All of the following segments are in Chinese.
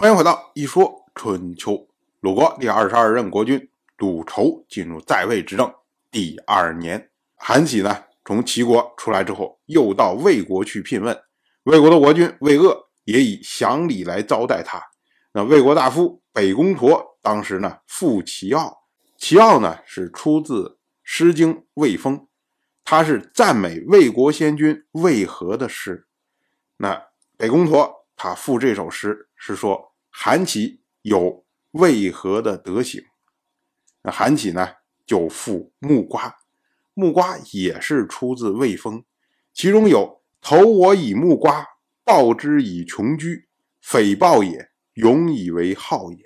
欢迎回到一说春秋。鲁国第二十二任国君鲁仇进入在位执政第二年，韩起呢从齐国出来之后，又到魏国去聘问。魏国的国君魏鄂也以祥礼来招待他。那魏国大夫北宫佗当时呢赴齐奥，齐奥呢是出自《诗经·魏风》，他是赞美魏国先君魏和的诗。那北宫佗他赋这首诗是说。韩起有魏和的德行，那韩起呢就赋木瓜，木瓜也是出自魏风，其中有“投我以木瓜，报之以琼居，匪报也，永以为好也”，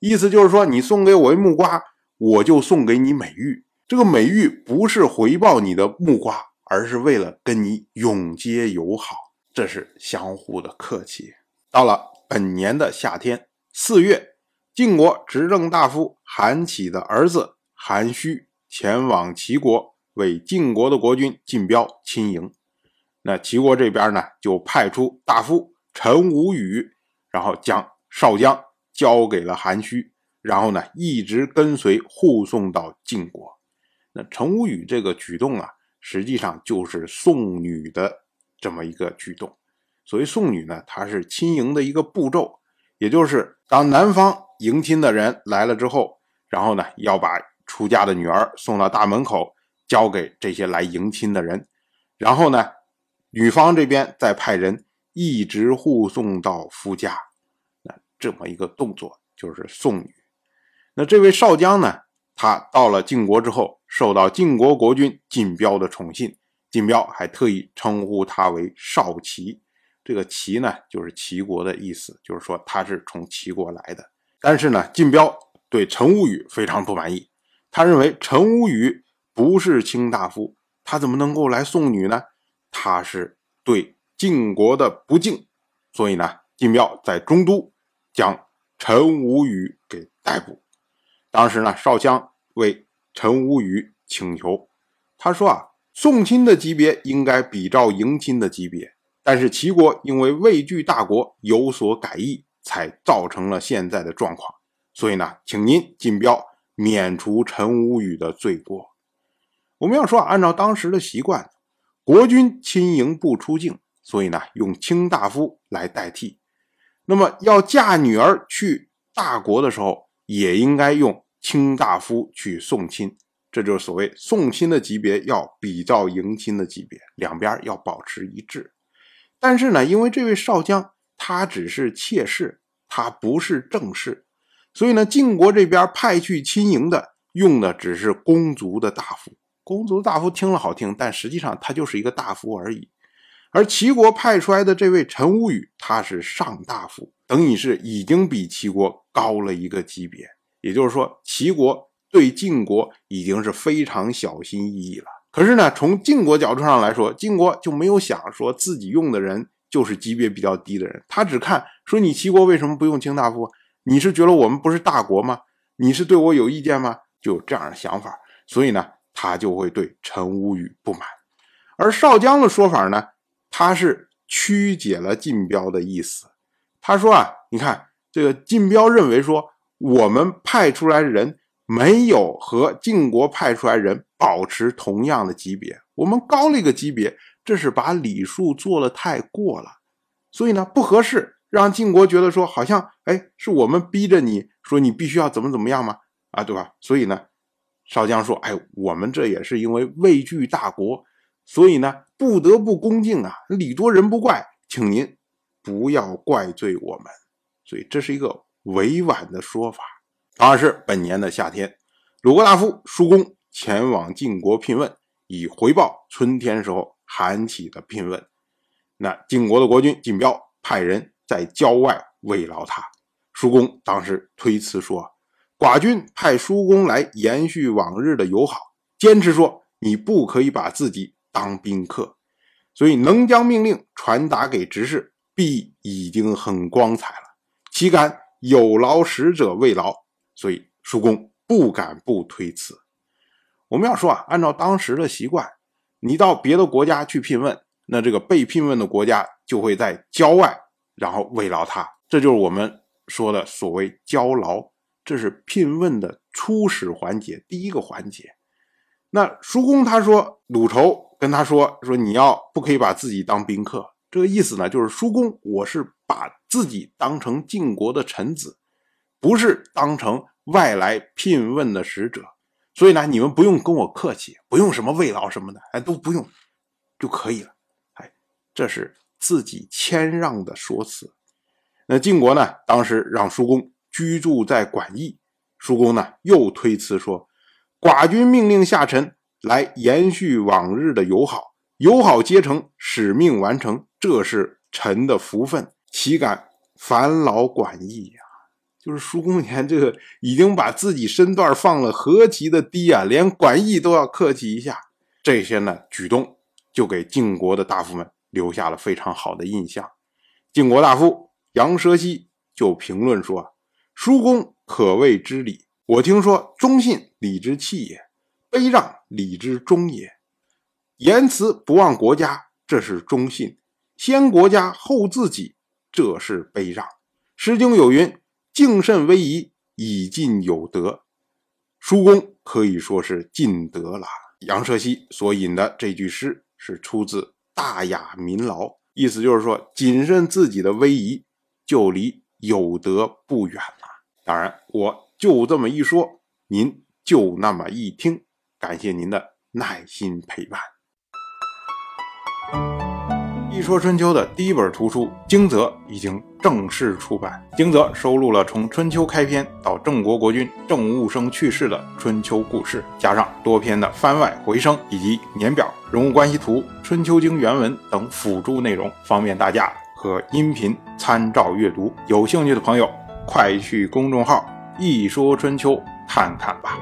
意思就是说，你送给我一木瓜，我就送给你美玉。这个美玉不是回报你的木瓜，而是为了跟你永结友好，这是相互的客气。到了。本年的夏天，四月，晋国执政大夫韩起的儿子韩须前往齐国为晋国的国君晋彪亲迎。那齐国这边呢，就派出大夫陈无宇，然后将少将交给了韩须，然后呢，一直跟随护送到晋国。那陈无宇这个举动啊，实际上就是送女的这么一个举动。所谓送女呢，它是亲迎的一个步骤，也就是当男方迎亲的人来了之后，然后呢要把出嫁的女儿送到大门口，交给这些来迎亲的人，然后呢，女方这边再派人一直护送到夫家，那这么一个动作就是送女。那这位少将呢，他到了晋国之后，受到晋国国君晋彪的宠信，晋彪还特意称呼他为少齐。这个齐呢，就是齐国的意思，就是说他是从齐国来的。但是呢，晋彪对陈无宇非常不满意，他认为陈无宇不是卿大夫，他怎么能够来送女呢？他是对晋国的不敬。所以呢，晋彪在中都将陈无宇给逮捕。当时呢，少将为陈无宇请求，他说啊，送亲的级别应该比照迎亲的级别。但是齐国因为畏惧大国有所改易，才造成了现在的状况。所以呢，请您晋彪免除陈无宇的罪过。我们要说啊，按照当时的习惯，国君亲迎不出境，所以呢，用卿大夫来代替。那么要嫁女儿去大国的时候，也应该用卿大夫去送亲。这就是所谓送亲的级别要比照迎亲的级别，两边要保持一致。但是呢，因为这位少将他只是妾室，他不是正室，所以呢，晋国这边派去亲迎的用的只是公族的大夫。公族大夫听了好听，但实际上他就是一个大夫而已。而齐国派出来的这位陈无宇，他是上大夫，等于是已经比齐国高了一个级别。也就是说，齐国对晋国已经是非常小心翼翼了。可是呢，从晋国角度上来说，晋国就没有想说自己用的人就是级别比较低的人，他只看说你齐国为什么不用卿大夫？你是觉得我们不是大国吗？你是对我有意见吗？就有这样的想法，所以呢，他就会对陈无宇不满。而少将的说法呢，他是曲解了晋彪的意思。他说啊，你看这个晋彪认为说，我们派出来的人没有和晋国派出来人。保持同样的级别，我们高了一个级别，这是把礼数做了太过了，所以呢不合适，让晋国觉得说好像哎是我们逼着你说你必须要怎么怎么样吗？啊，对吧？所以呢，少将说，哎，我们这也是因为畏惧大国，所以呢不得不恭敬啊，礼多人不怪，请您不要怪罪我们。所以这是一个委婉的说法。当然是本年的夏天，鲁国大夫叔公。前往晋国聘问，以回报春天时候韩起的聘问。那晋国的国君晋彪派人在郊外慰劳他。叔公当时推辞说：“寡君派叔公来延续往日的友好，坚持说你不可以把自己当宾客，所以能将命令传达给执事，必已经很光彩了。岂敢有劳使者慰劳？所以叔公不敢不推辞。”我们要说啊，按照当时的习惯，你到别的国家去聘问，那这个被聘问的国家就会在郊外，然后慰劳他。这就是我们说的所谓交劳，这是聘问的初始环节，第一个环节。那叔公他说，鲁仇跟他说说你要不可以把自己当宾客，这个意思呢，就是叔公我是把自己当成晋国的臣子，不是当成外来聘问的使者，所以呢，你们不用跟我客气，不用什么慰劳什么的，哎，都不用就可以了。哎，这是自己谦让的说辞。那晋国呢？当时让叔公居住在馆驿，叔公呢又推辞说：“寡君命令下臣来延续往日的友好，友好皆成，使命完成，这是臣的福分，岂敢烦劳馆驿呀？”就是叔公，你看这个已经把自己身段放了何其的低啊，连管义都要客气一下，这些呢举动就给晋国的大夫们留下了非常好的印象。晋国大夫。杨蛇溪就评论说：“叔公可谓知礼。我听说忠信礼之器也，卑让礼之忠也。言辞不忘国家，这是忠信；先国家后自己，这是卑让。《诗经》有云：‘敬慎威仪，以尽有德。’叔公可以说是尽德了。”杨蛇溪所引的这句诗是出自《大雅·民劳》，意思就是说谨慎自己的威仪。就离有德不远了。当然，我就这么一说，您就那么一听。感谢您的耐心陪伴。一说春秋的第一本图书《惊泽》已经正式出版，《惊泽》收录了从春秋开篇到郑国国君郑务生去世的春秋故事，加上多篇的番外回声以及年表、人物关系图、春秋经原文等辅助内容，方便大家。和音频参照阅读，有兴趣的朋友快去公众号“一说春秋”看看吧。